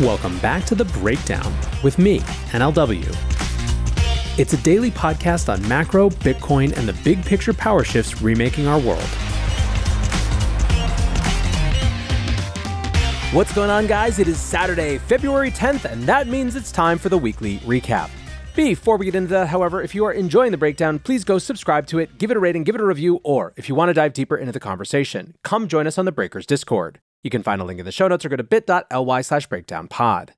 Welcome back to The Breakdown with me, NLW. It's a daily podcast on macro, Bitcoin, and the big picture power shifts remaking our world. What's going on, guys? It is Saturday, February 10th, and that means it's time for the weekly recap. Before we get into that, however, if you are enjoying the breakdown, please go subscribe to it, give it a rating, give it a review, or if you want to dive deeper into the conversation, come join us on the Breakers Discord. You can find a link in the show notes or go to bit.ly slash breakdownpod.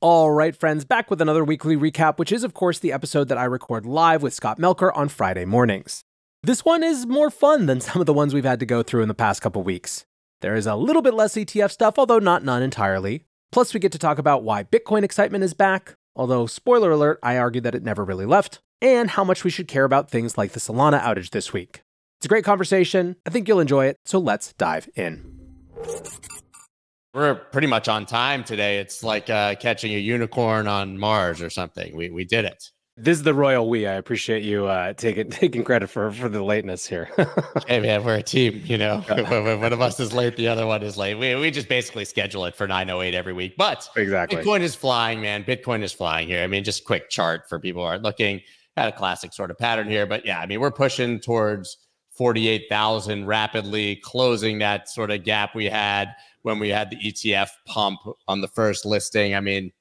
All right, friends, back with another weekly recap, which is, of course, the episode that I record live with Scott Melker on Friday mornings. This one is more fun than some of the ones we've had to go through in the past couple weeks. There is a little bit less ETF stuff, although not none entirely. Plus, we get to talk about why Bitcoin excitement is back, although, spoiler alert, I argue that it never really left, and how much we should care about things like the Solana outage this week. It's a great conversation. I think you'll enjoy it, so let's dive in. We're pretty much on time today. It's like uh, catching a unicorn on Mars or something. We we did it. This is the royal we. I appreciate you uh, taking taking credit for for the lateness here. hey man, we're a team. You know, one of us is late, the other one is late. We we just basically schedule it for nine oh eight every week. But exactly, Bitcoin is flying, man. Bitcoin is flying here. I mean, just quick chart for people who are looking at a classic sort of pattern here. But yeah, I mean, we're pushing towards forty eight thousand rapidly, closing that sort of gap we had when we had the ETF pump on the first listing. I mean,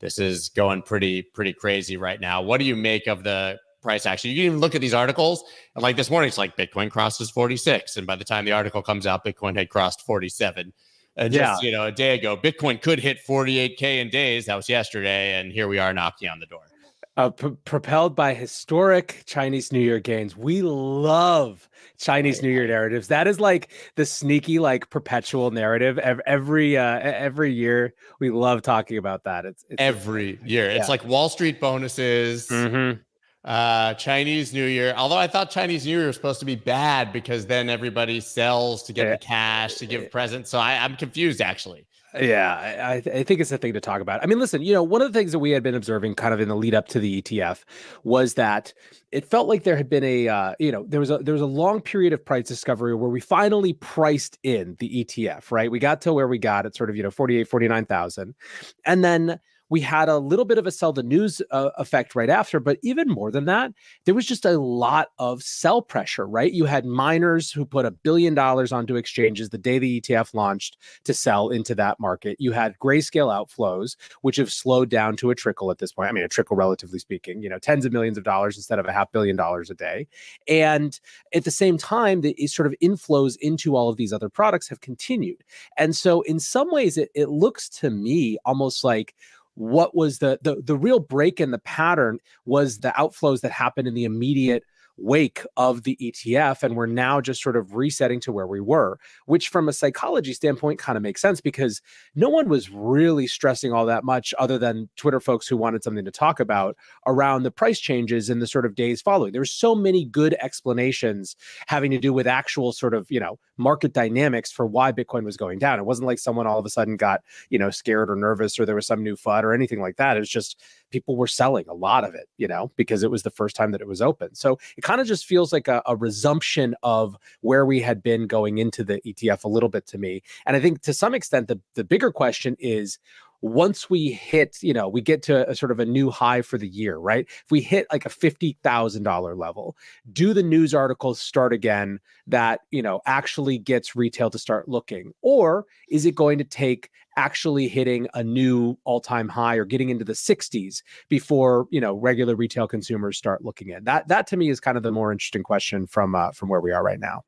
this is going pretty pretty crazy right now. What do you make of the price action? You can even look at these articles, and like this morning, it's like Bitcoin crosses 46, and by the time the article comes out, Bitcoin had crossed 47. And just yeah. you know, a day ago, Bitcoin could hit 48k in days. That was yesterday, and here we are knocking on the door uh, p- propelled by historic Chinese New Year gains. We love Chinese New Year narratives. That is like the sneaky, like perpetual narrative. Every uh, every year, we love talking about that. It's, it's every year. It's like Wall Street bonuses. Mm-hmm. Uh, Chinese New Year. Although I thought Chinese New Year was supposed to be bad because then everybody sells to get yeah. the cash to give presents. So I, I'm confused actually. Yeah, I, I, think it's a thing to talk about. I mean, listen, you know, one of the things that we had been observing kind of in the lead up to the ETF was that it felt like there had been a, uh, you know, there was a there was a long period of price discovery where we finally priced in the ETF, right? We got to where we got at sort of, you know, 48, 49,000. And then we had a little bit of a sell the news uh, effect right after, but even more than that, there was just a lot of sell pressure, right? You had miners who put a billion dollars onto exchanges the day the ETF launched to sell into that market. You had grayscale outflows, which have slowed down to a trickle at this point. I mean, a trickle, relatively speaking, you know, tens of millions of dollars instead of a half billion dollars a day. And at the same time, the sort of inflows into all of these other products have continued. And so, in some ways, it, it looks to me almost like what was the the the real break in the pattern was the outflows that happened in the immediate wake of the ETF. And we're now just sort of resetting to where we were, which from a psychology standpoint kind of makes sense because no one was really stressing all that much other than Twitter folks who wanted something to talk about around the price changes in the sort of days following. There were so many good explanations having to do with actual sort of, you know, market dynamics for why Bitcoin was going down. It wasn't like someone all of a sudden got, you know, scared or nervous or there was some new FUD or anything like that. It's just people were selling a lot of it, you know, because it was the first time that it was open. So it kind of just feels like a, a, resumption of where we had been going into the ETF a little bit to me. And I think to some extent, the, the bigger question is once we hit, you know, we get to a sort of a new high for the year, right? If we hit like a $50,000 level, do the news articles start again that, you know, actually gets retail to start looking? Or is it going to take actually hitting a new all-time high or getting into the 60s before, you know, regular retail consumers start looking in? That that to me is kind of the more interesting question from uh, from where we are right now.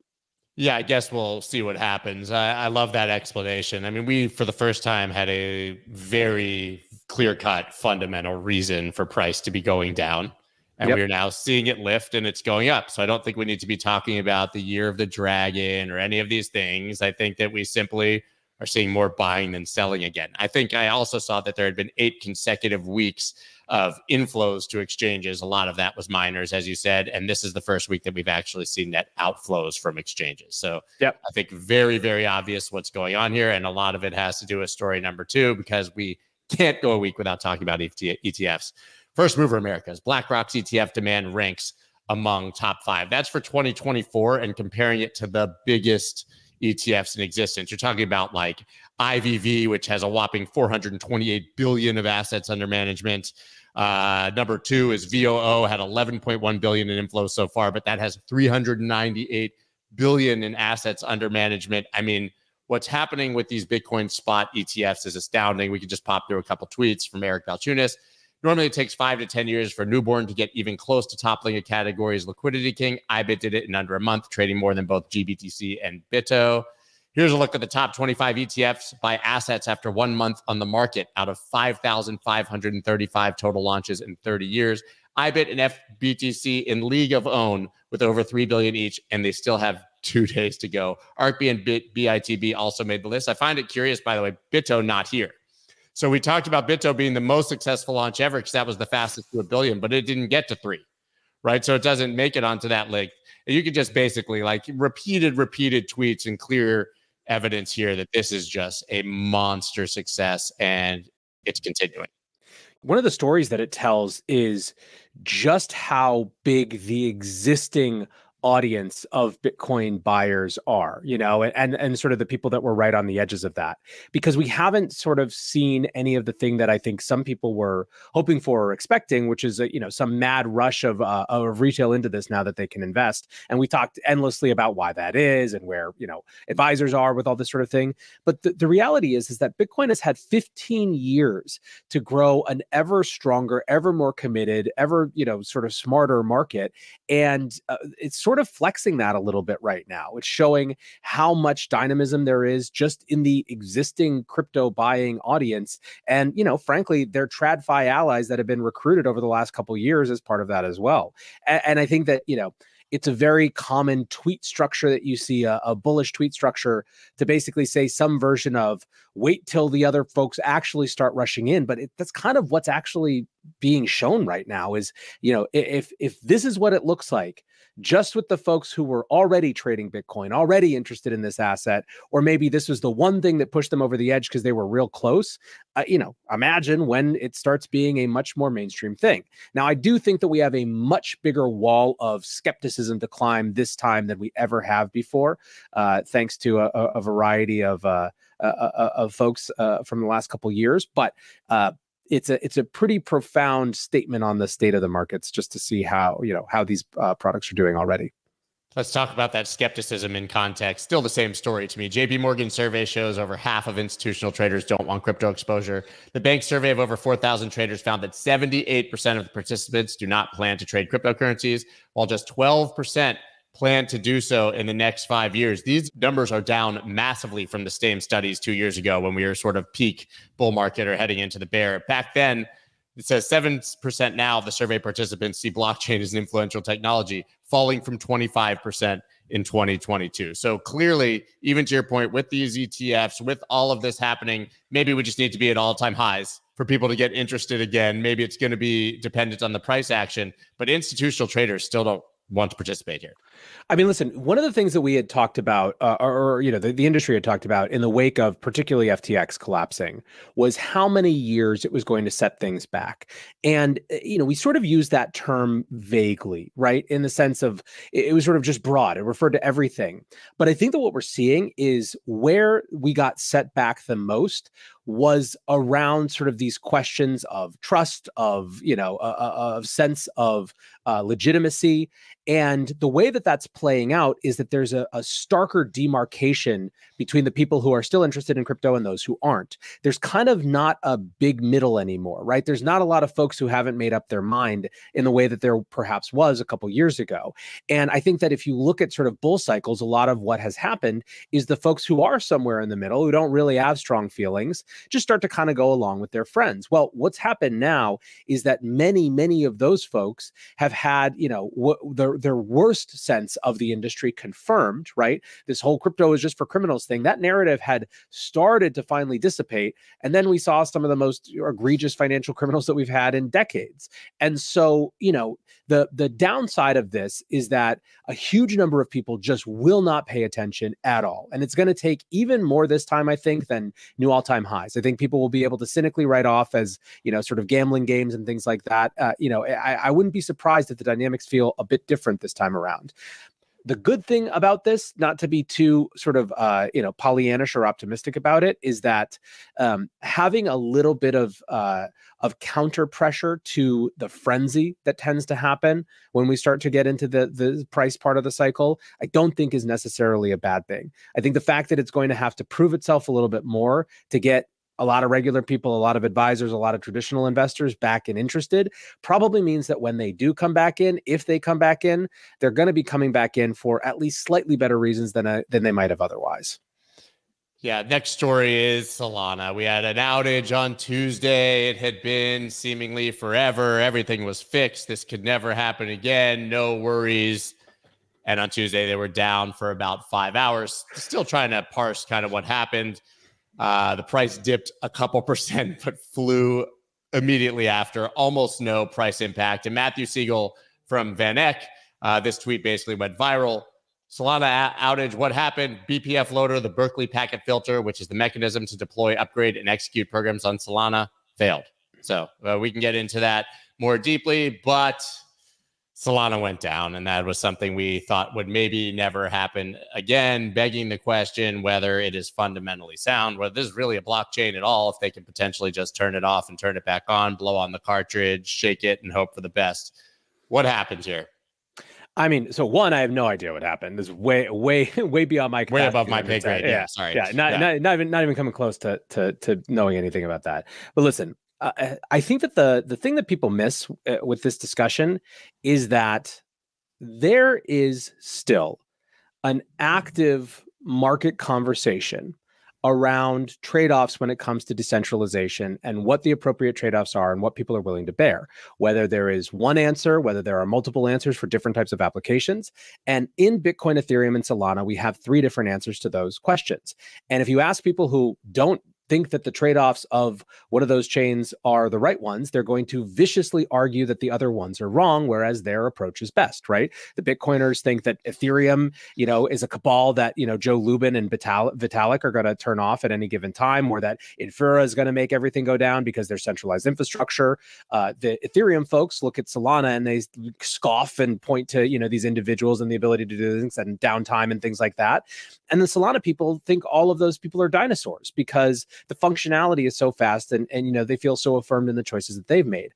Yeah, I guess we'll see what happens. I, I, love that explanation. I mean, we, for the first time, had a very clear cut fundamental reason for price to be going down. And yep. we're now seeing it lift and it's going up. So I don't think we need to be talking about the year of the dragon or any of these things. I think that we simply are seeing more buying than selling again. I think I also saw that there had been eight consecutive weeks of inflows to exchanges. A lot of that was miners, as you said. And this is the first week that we've actually seen net outflows from exchanges. So yep. I think very, very obvious what's going on here. And a lot of it has to do with story number two, because we can't go a week without talking about ETFs. First mover Americas, BlackRock's ETF demand ranks among top five. That's for 2024 and comparing it to the biggest ETFs in existence. You're talking about like IVV, which has a whopping 428 billion of assets under management. Uh, number two is VOO had 11.1 billion in inflows so far, but that has 398 billion in assets under management. I mean, what's happening with these Bitcoin spot ETFs is astounding. We could just pop through a couple tweets from Eric Balchunas. Normally, it takes five to 10 years for newborn to get even close to toppling a category's liquidity king. IBIT did it in under a month, trading more than both GBTC and BITO. Here's a look at the top 25 ETFs by assets after one month on the market out of 5,535 total launches in 30 years. IBIT and FBTC in league of own with over 3 billion each, and they still have two days to go. ARKB and BITB also made the list. I find it curious, by the way, BITO not here. So we talked about BITO being the most successful launch ever because that was the fastest to a billion, but it didn't get to three, right? So it doesn't make it onto that list. You could just basically like repeated, repeated tweets and clear evidence here that this is just a monster success and it's continuing. One of the stories that it tells is just how big the existing audience of bitcoin buyers are you know and and sort of the people that were right on the edges of that because we haven't sort of seen any of the thing that i think some people were hoping for or expecting which is a, you know some mad rush of uh, of retail into this now that they can invest. And we talked endlessly about why that is and where you know advisors are with all this sort of thing. But the, the reality is is that bitcoin has had 15 years to grow an ever stronger ever more committed ever you know sort of smarter market. And uh, it's sort sort of flexing that a little bit right now. It's showing how much dynamism there is just in the existing crypto buying audience. And, you know, frankly, they're TradFi allies that have been recruited over the last couple years as part of that as well. And, and I think that, you know, it's a very common tweet structure that you see a, a, bullish tweet structure to basically say some version of wait till the other folks actually start rushing in but it, that's kind of what's actually being shown right now is you know if if this is what it looks like just with the folks who were already trading Bitcoin, already interested in this asset, or maybe this was the one thing that pushed them over the edge because they were real close. Uh, you know, imagine when it starts being a much more mainstream thing. Now, I do think that we have a much bigger wall of skepticism to climb this time than we ever have before, uh, thanks to a, a variety of. Uh, uh, uh, of folks uh, from the last couple years, but uh, it's a it's a pretty profound statement on the state of the markets just to see how you know how these uh, products are doing already. Let's talk about that skepticism in context. Still the same story to me. JP Morgan survey shows over half of institutional traders don't want crypto exposure. The bank survey of over 4,000 traders found that 78% of the participants do not plan to trade cryptocurrencies, while just 12% plan to do so in the next five years. These numbers are down massively from the same studies two years ago when we were sort of peak bull market or heading into the bear. Back then, it says 7% now of the survey participants see blockchain as an influential technology, falling from 25% in 2022. So clearly, even to your point, with these ETFs, with all of this happening, maybe we just need to be at all time highs for people to get interested again. Maybe it's going to be dependent on the price action, but institutional traders still don't want to participate here. I mean, listen, one of the things that we had talked about, uh, or, you know, the, the industry had talked about in the wake of particularly FTX collapsing was how many years it was going to set things back. And, uh, you know, we sort of used that term vaguely, right? In the sense of it, it was sort of just broad, it referred to everything. But I think that what we're seeing is where we got set back the most was around sort of these questions of trust, of you know, uh, uh, of sense of uh, legitimacy, and the way that that's playing out is that there's a, a, starker demarcation between the people who are still interested in crypto and those who aren't. There's kind of not a big middle anymore, right? There's not a lot of folks who haven't made up their mind in the way that there perhaps was a couple years ago. And I think that if you look at sort of bull cycles, a lot of what has happened is the folks who are somewhere in the middle, who don't really have strong feelings, just start to kind of go along with their friends. Well, what's happened now is that many, many of those folks have had, you know, w- the their worst sense of the industry confirmed, right? This whole crypto is just for criminals thing. That narrative had started to finally dissipate. And then we saw some of the most egregious financial criminals that we've had in decades. And so, you know, the the downside of this is that a huge number of people just will not pay attention at all. And it's going to take even more this time, I think, than new all-time highs. I think people will be able to cynically write off as, you know, sort of gambling games and things like that. Uh, you know, I, I wouldn't be surprised if the dynamics feel a bit different different this time around. The good thing about this, not to be too sort of uh, you know Pollyannish or optimistic about it, is that um, having a little bit of uh, of counter pressure to the frenzy that tends to happen when we start to get into the the price part of the cycle, I don't think is necessarily a bad thing. I think the fact that it's going to have to prove itself a little bit more to get a lot of regular people, a lot of advisors, a lot of traditional investors back and interested probably means that when they do come back in, if they come back in, they're going to be coming back in for at least slightly better reasons than uh, than they might have otherwise. Yeah, next story is Solana. We had an outage on Tuesday. It had been seemingly forever. Everything was fixed. This could never happen again. No worries. And on Tuesday, they were down for about five hours. Still trying to parse kind of what happened. Uh, the price dipped a couple percent, but flew immediately after. Almost no price impact. And Matthew Sigel from VanEck, uh, this tweet basically went viral. Solana outage. What happened? BPF loader, the Berkeley packet filter, which is the mechanism to deploy, upgrade, and execute programs on Solana, failed. So uh, we can get into that more deeply, but Solana went down, and that was something we thought would maybe never happen again, begging the question whether it is fundamentally sound, whether this is really a blockchain at all, if they can potentially just turn it off and turn it back on, blow on the cartridge, shake it, and hope for the best. What happens here? I mean, so one, I have no idea what happened. This is way, way, way beyond my way above my pay grade. Yeah, yeah, sorry. Yeah, not, yeah. Not, not even not even coming close to to to knowing anything about that. But listen, uh, I think that the the thing that people miss uh, with this discussion is that there is still an active market conversation around trade-offs when it comes to decentralization and what the appropriate trade-offs are and what people are willing to bear whether there is one answer whether there are multiple answers for different types of applications. And in bitcoin ethereum and solana we have three different answers to those questions. And if you ask people who don't think that the trade-offs of one of those chains are the right ones, they're going to viciously argue that the other ones are wrong, whereas their approach is best, right? The Bitcoiners think that Ethereum, you know, is a cabal that, you know, Joe Lubin and Vital- Vitalik are going to turn off at any given time, or that Infura is going to make everything go down because they're centralized infrastructure. Uh, the Ethereum folks look at Solana and they scoff and point to, you know, these individuals and the ability to do things and downtime and things like that. And the Solana people think all of those people are dinosaurs because the functionality is so fast and and you know they feel so affirmed in the choices that they've made.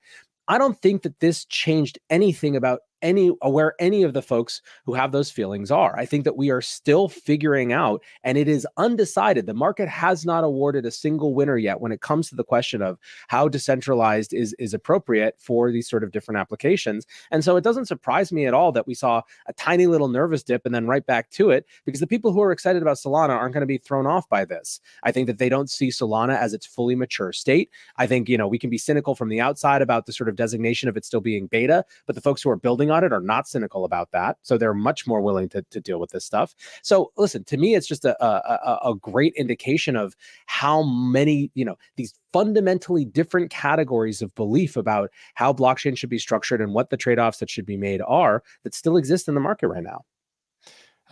I don't think that this changed anything about any uh, where any of the folks who have those feelings are. I think that we are still figuring out, and it is undecided. The market has not awarded a single winner yet when it comes to the question of how decentralized is is appropriate for these sort of different applications. And so it doesn't surprise me at all that we saw a tiny little nervous dip and then right back to it because the people who are excited about Solana aren't going to be thrown off by this. I think that they don't see Solana as its fully mature state. I think you know we can be cynical from the outside about the sort of designation of it still being beta, but the folks who are building on it are not cynical about that. So they're much more willing to, to deal with this stuff. So listen, to me, it's just a, a, a great indication of how many, you know, these fundamentally different categories of belief about how blockchain should be structured and what the trade-offs that should be made are that still exist in the market right now.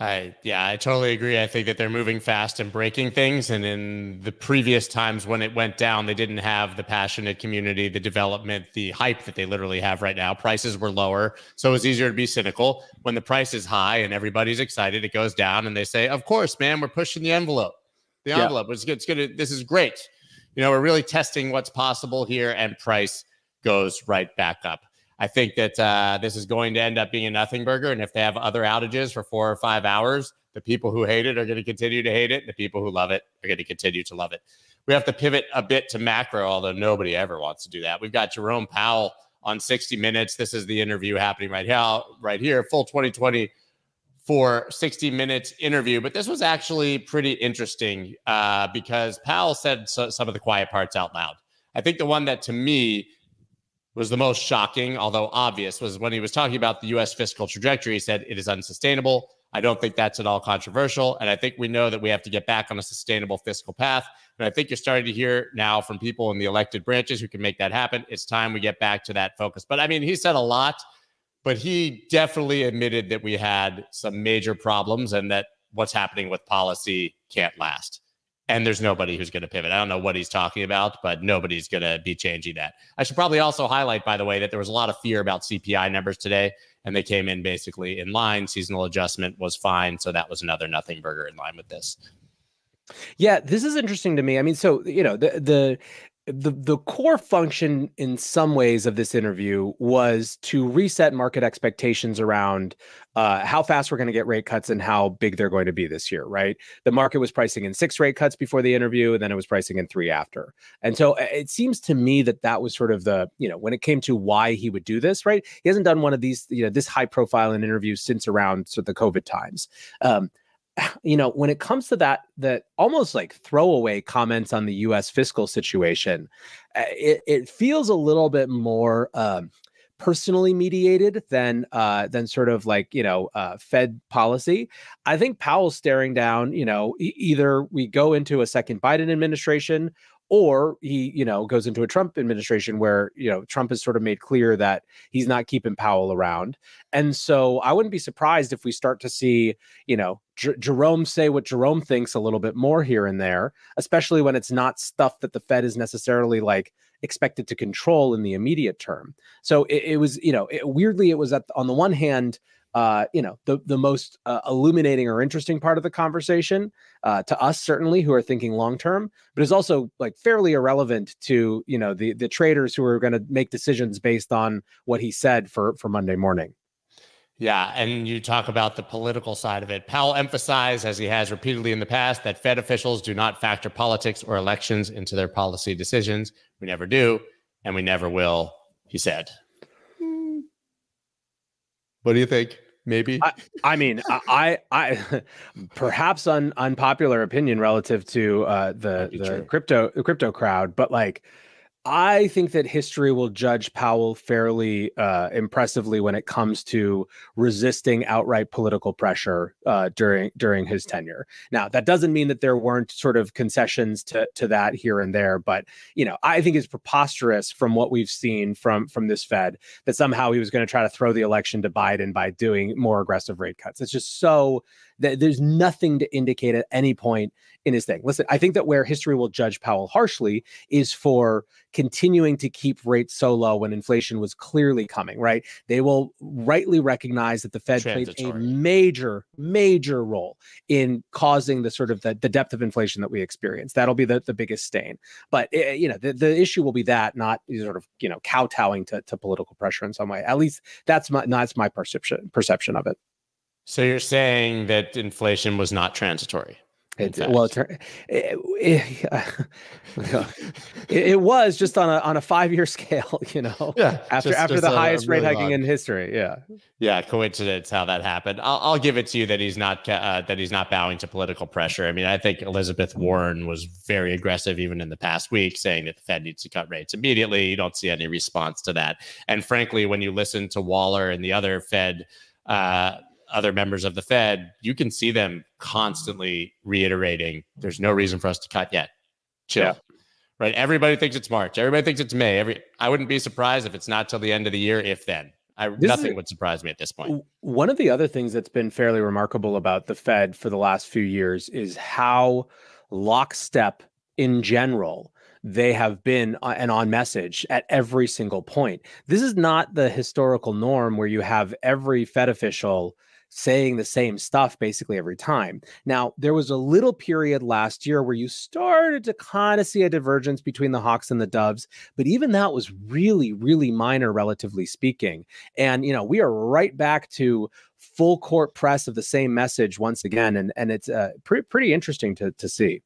I yeah, I totally agree. I think that they're moving fast and breaking things. And in the previous times when it went down, they didn't have the passionate community, the development, the hype that they literally have right now. Prices were lower, so it was easier to be cynical. When the price is high and everybody's excited, it goes down, and they say, "Of course, man, we're pushing the envelope. The envelope yeah. it's good. It's This is great. You know, we're really testing what's possible here, and price goes right back up." I think that uh, this is going to end up being a nothing burger. And if they have other outages for four or five hours, the people who hate it are going to continue to hate it. The people who love it are going to continue to love it. We have to pivot a bit to macro, although nobody ever wants to do that. We've got Jerome Powell on 60 Minutes. This is the interview happening right here, right here, full 2020 for 60 minutes interview. But this was actually pretty interesting uh, because Powell said so, some of the quiet parts out loud. I think the one that to me was the most shocking, although obvious, was when he was talking about the US fiscal trajectory. He said it is unsustainable. I don't think that's at all controversial. And I think we know that we have to get back on a sustainable fiscal path. And I think you're starting to hear now from people in the elected branches who can make that happen. It's time we get back to that focus. But I mean, he said a lot, but he definitely admitted that we had some major problems and that what's happening with policy can't last and there's nobody who's going to pivot. I don't know what he's talking about, but nobody's going to be changing that. I should probably also highlight, by the way, that there was a lot of fear about CPI numbers today. and they came in basically in line. Seasonal adjustment was fine, so that was another nothing burger in line with this. Yeah, this is interesting to me. I mean, so you know, the the the the core function in some ways of this interview was to reset market expectations around uh, how fast we're going to get rate cuts and how big they're going to be this year right? The market was pricing in six rate cuts before the interview and then it was pricing in three after. And so it seems to me that that was sort of the you know when it came to why he would do this right? He hasn't done one of these you know this high profile in interviews since around sort of the covid times. Um, you know, when it comes to that, that almost like throwaway comments on the U.S. fiscal situation, uh, it, it feels a little bit more um, personally mediated than uh, than sort of like you know uh, Fed policy. I think Powell's staring down. You know, e- either we go into a second Biden administration or he you know goes into a trump administration where you know trump has sort of made clear that he's not keeping powell around. And so i wouldn't be surprised if we start to see you know J- jerome say what jerome thinks a little bit more here and there especially when it's not stuff that the fed is necessarily like expected to control in the immediate term. So it, it was you know it, weirdly it was at on the one hand uh, you know, the the most uh, illuminating or interesting part of the conversation uh, to us, certainly, who are thinking long term, but is also like fairly irrelevant to you know the the traders who are going to make decisions based on what he said for for Monday morning. Yeah, and you talk about the political side of it. Powell emphasized, as he has repeatedly in the past, that Fed officials do not factor politics or elections into their policy decisions. We never do, and we never will. He said. Hmm. What do you think? Maybe. I, I mean, I, I, perhaps un, unpopular opinion relative to uh, the the true. crypto the crypto crowd, but like I think that history will judge Powell fairly uh, impressively when it comes to resisting outright political pressure uh, during during his tenure. Now, that doesn't mean that there weren't sort of concessions to to that here and there, but you know, I think it's preposterous from what we've seen from from this Fed that somehow he was going to try to throw the election to Biden by doing more aggressive rate cuts. It's just so that there's nothing to indicate at any point in his thing. Listen, I think that where history will judge Powell harshly is for continuing to keep rates so low when inflation was clearly coming, right? They will rightly recognize that the Fed played a major, major role in causing the sort of the, the depth of inflation that we experience. That'll be the, the biggest stain. But, it, eh, you know, the, the issue will be that, not sort of, you know, kowtowing to, to political pressure in some way. At least that's my, that's my perception, perception of it. So you're saying that inflation was not transitory? It, well, it, it, it, was just on a on a five year scale, you know. Yeah. After just, after just the highest really rate hiking long. in history, yeah. Yeah, coincidence how that happened. I'll, I'll give it to you that he's not uh, that he's not bowing to political pressure. I mean, I think Elizabeth Warren was very aggressive even in the past week, saying that the Fed needs to cut rates immediately. You don't see any response to that. And frankly, when you listen to Waller and the other Fed. Uh, other members of the Fed, you can see them constantly reiterating there's no reason for us to cut yet. Chill. Yeah. Right. Everybody thinks it's March. Everybody thinks it's May. Every I wouldn't be surprised if it's not till the end of the year, if then. I, nothing is, would surprise me at this point. One of the other things that's been fairly remarkable about the Fed for the last few years is how lockstep in general they have been uh, and on message at every single point. This is not the historical norm where you have every Fed official saying the same stuff basically every time. Now, there was a little period last year where you started to kind of see a divergence between the Hawks and the Doves, but even that was really, really minor, relatively speaking. And, you know, we are right back to full court press of the same message once again. And, and it's uh, pretty, pretty interesting to, to see.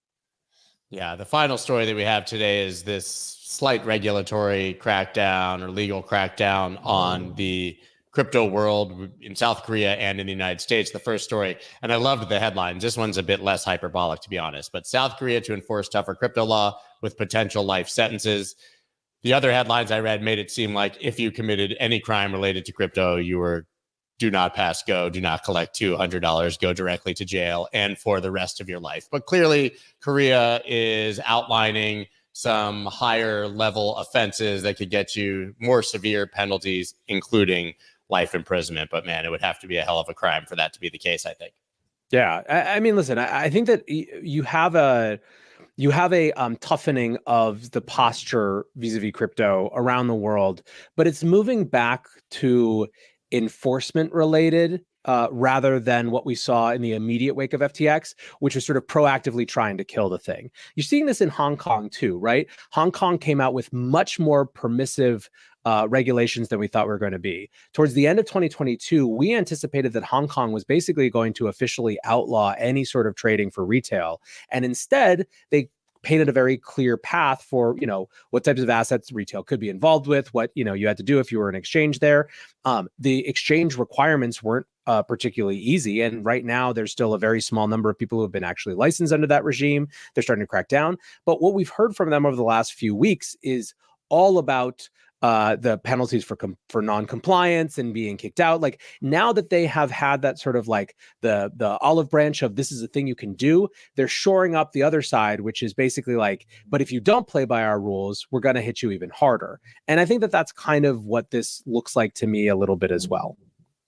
Yeah, the final story that we have today is this slight regulatory crackdown or legal crackdown on the crypto world in South Korea and in the United States. The first story, and I loved the headlines. This one's a bit less hyperbolic, to be honest. But South Korea to enforce tougher crypto law with potential life sentences. The other headlines I read made it seem like if you committed any crime related to crypto, you were do not pass go, do not collect $200, go directly to jail and for the rest of your life. But clearly, Korea is outlining some higher level offenses that could get you more severe penalties, including life imprisonment. But man, it would have to be a hell of a crime for that to be the case. I think. Yeah, I, I mean, listen, I, I, think that you have a you have a um, toughening of the posture vis-a-vis crypto around the world, but it's moving back to enforcement related uh, rather than what we saw in the immediate wake of FTX, which was sort of proactively trying to kill the thing. You're seeing this in Hong Kong too, right? Hong Kong came out with much more permissive uh, regulations than we thought we were going to be. Towards the end of 2022, we anticipated that Hong Kong was basically going to officially outlaw any sort of trading for retail. And instead, they painted a very clear path for you know what types of assets retail could be involved with what you know you had to do if you were an exchange there um, the exchange requirements weren't uh, particularly easy and right now there's still a very small number of people who have been actually licensed under that regime they're starting to crack down but what we've heard from them over the last few weeks is all about uh, the penalties for com- for non-compliance and being kicked out. Like now that they have had that sort of like the the olive branch of this is a thing you can do, they're shoring up the other side, which is basically like, but if you don't play by our rules, we're going to hit you even harder. And I think that that's kind of what this looks like to me a little bit as well.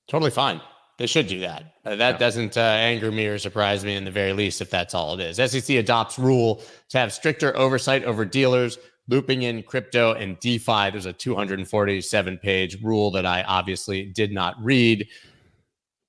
Totally fine. They should do that. Uh, that yeah. doesn't uh, anger me or surprise me in the very least, if that's all it is. SEC adopts rule to have stricter oversight over dealers looping in crypto and DeFi. There's a 247 page rule that I obviously did not read.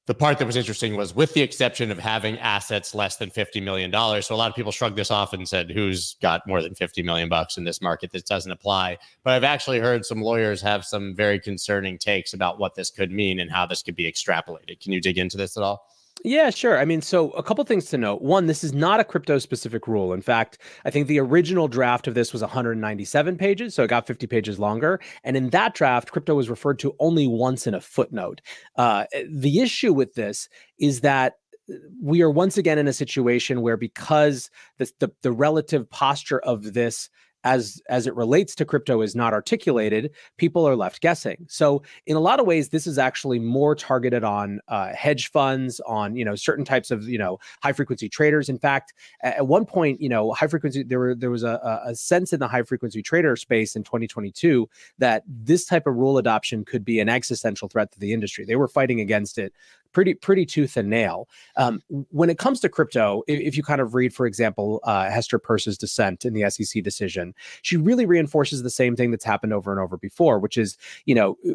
The part that was interesting was with the exception of having assets less than $50 million. So a lot of people shrugged this off and said, who's got more than 50 million bucks in this market? This doesn't apply. But I've actually heard some lawyers have some very concerning takes about what this could mean and how this could be extrapolated. Can you dig into this at all? Yeah, sure. I mean, so a couple things to note. One, this is not a crypto specific rule. In fact, I think the original draft of this was 197 pages, so it got 50 pages longer. And in that draft, crypto was referred to only once in a footnote. Uh, the issue with this is that uh, we are once again in a situation where because the, the, the relative posture of this as as it relates to crypto is not articulated people are left guessing. So in a lot of ways this is actually more targeted on uh, hedge funds on you know certain types of you know high frequency traders. In fact at one point you know high frequency there were there was a, a sense in the high frequency trader space in 2022 that this type of rule adoption could be an existential threat to the industry. They were fighting against it pretty pretty tooth and nail. Um, when it comes to crypto, if, if, you kind of read, for example, uh, Hester Peirce's dissent in the SEC decision, she really reinforces the same thing that's happened over and over before, which is you know uh,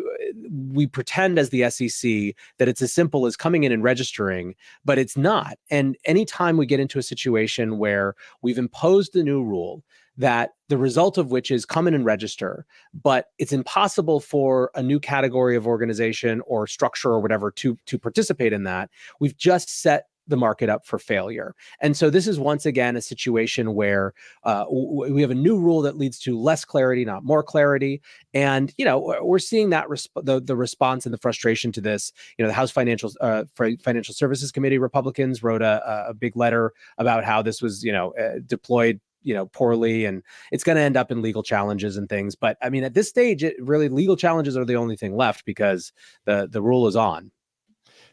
we pretend as the SEC that it's as simple as coming in and registering, but it's not. And anytime we get into a situation where we've imposed the new rule that the result of which is come in and register, but it's impossible for a new category of organization or structure or whatever to to participate in that. We've just set the market up for failure. And so this is once again a situation where uh, we have a new rule that leads to less clarity, not more clarity. And you know we're seeing that resp- the the response and the frustration to this. You know the House Financial uh, Financial Services Committee Republicans wrote a, a big letter about how this was you know uh, deployed you know poorly and it's going to end up in legal challenges and things but i mean at this stage it really legal challenges are the only thing left because the the rule is on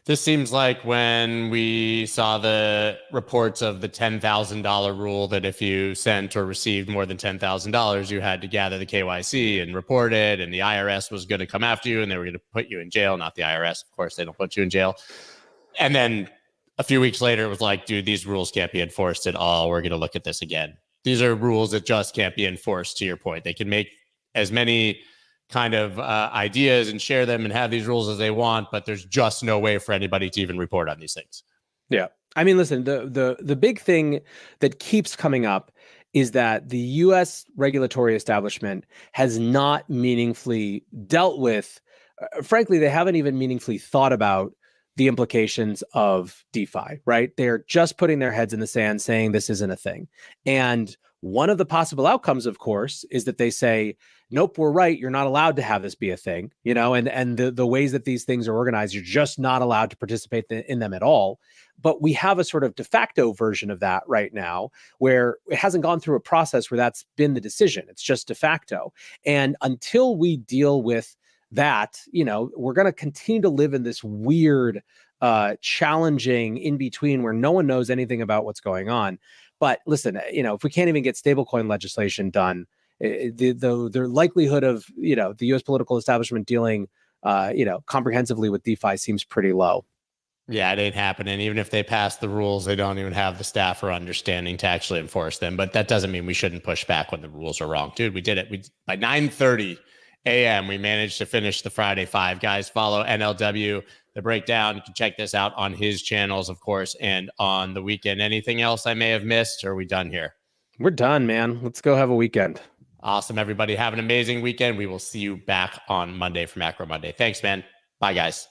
this seems like when we saw the reports of the $10,000 rule that if you sent or received more than $10,000, you had to gather the KYC and report it, and the IRS was going to come after you and they were going to put you in jail. Not the IRS, of course, they don't put you in jail. And then a few weeks later, it was like, dude, these rules can't be enforced at all. We're going to look at this again these are rules that just can't be enforced to your point. They can make as many kind of uh, ideas and share them and have these rules as they want but there's just no way for anybody to even report on these things. Yeah. I mean listen the the the big thing that keeps coming up is that the US regulatory establishment has not meaningfully dealt with uh, frankly they haven't even meaningfully thought about the implications of DeFi, right? They're just putting their heads in the sand saying this isn't a thing. And one of the possible outcomes, of course, is that they say, nope, we're right. You're not allowed to have this be a thing, you know, and, and the, the ways that these things are organized, you're just not allowed to participate in them at all. But we have a sort of de facto version of that right now where it hasn't gone through a process where that's been the decision. It's just de facto. And until we deal with that, you know, we're going to continue to live in this weird, uh, challenging in between where no one knows anything about what's going on. But listen, you know, if we can't even get stablecoin legislation done, eh, the, the the likelihood of you know the U.S. political establishment dealing, uh, you know, comprehensively with DeFi seems pretty low. Yeah, it ain't happening. Even if they pass the rules, they don't even have the staff or understanding to actually enforce them. But that doesn't mean we shouldn't push back when the rules are wrong, dude. We did it. We by nine thirty a.m. We managed to finish the Friday five. Guys, follow NLW the breakdown. You can check this out on his channels, of course, and on the weekend. Anything else I may have missed? Or are we done here? We're done, man. Let's go have a weekend. Awesome, everybody. Have an amazing weekend. We will see you back on Monday for Macro Monday. Thanks, man. Bye, guys.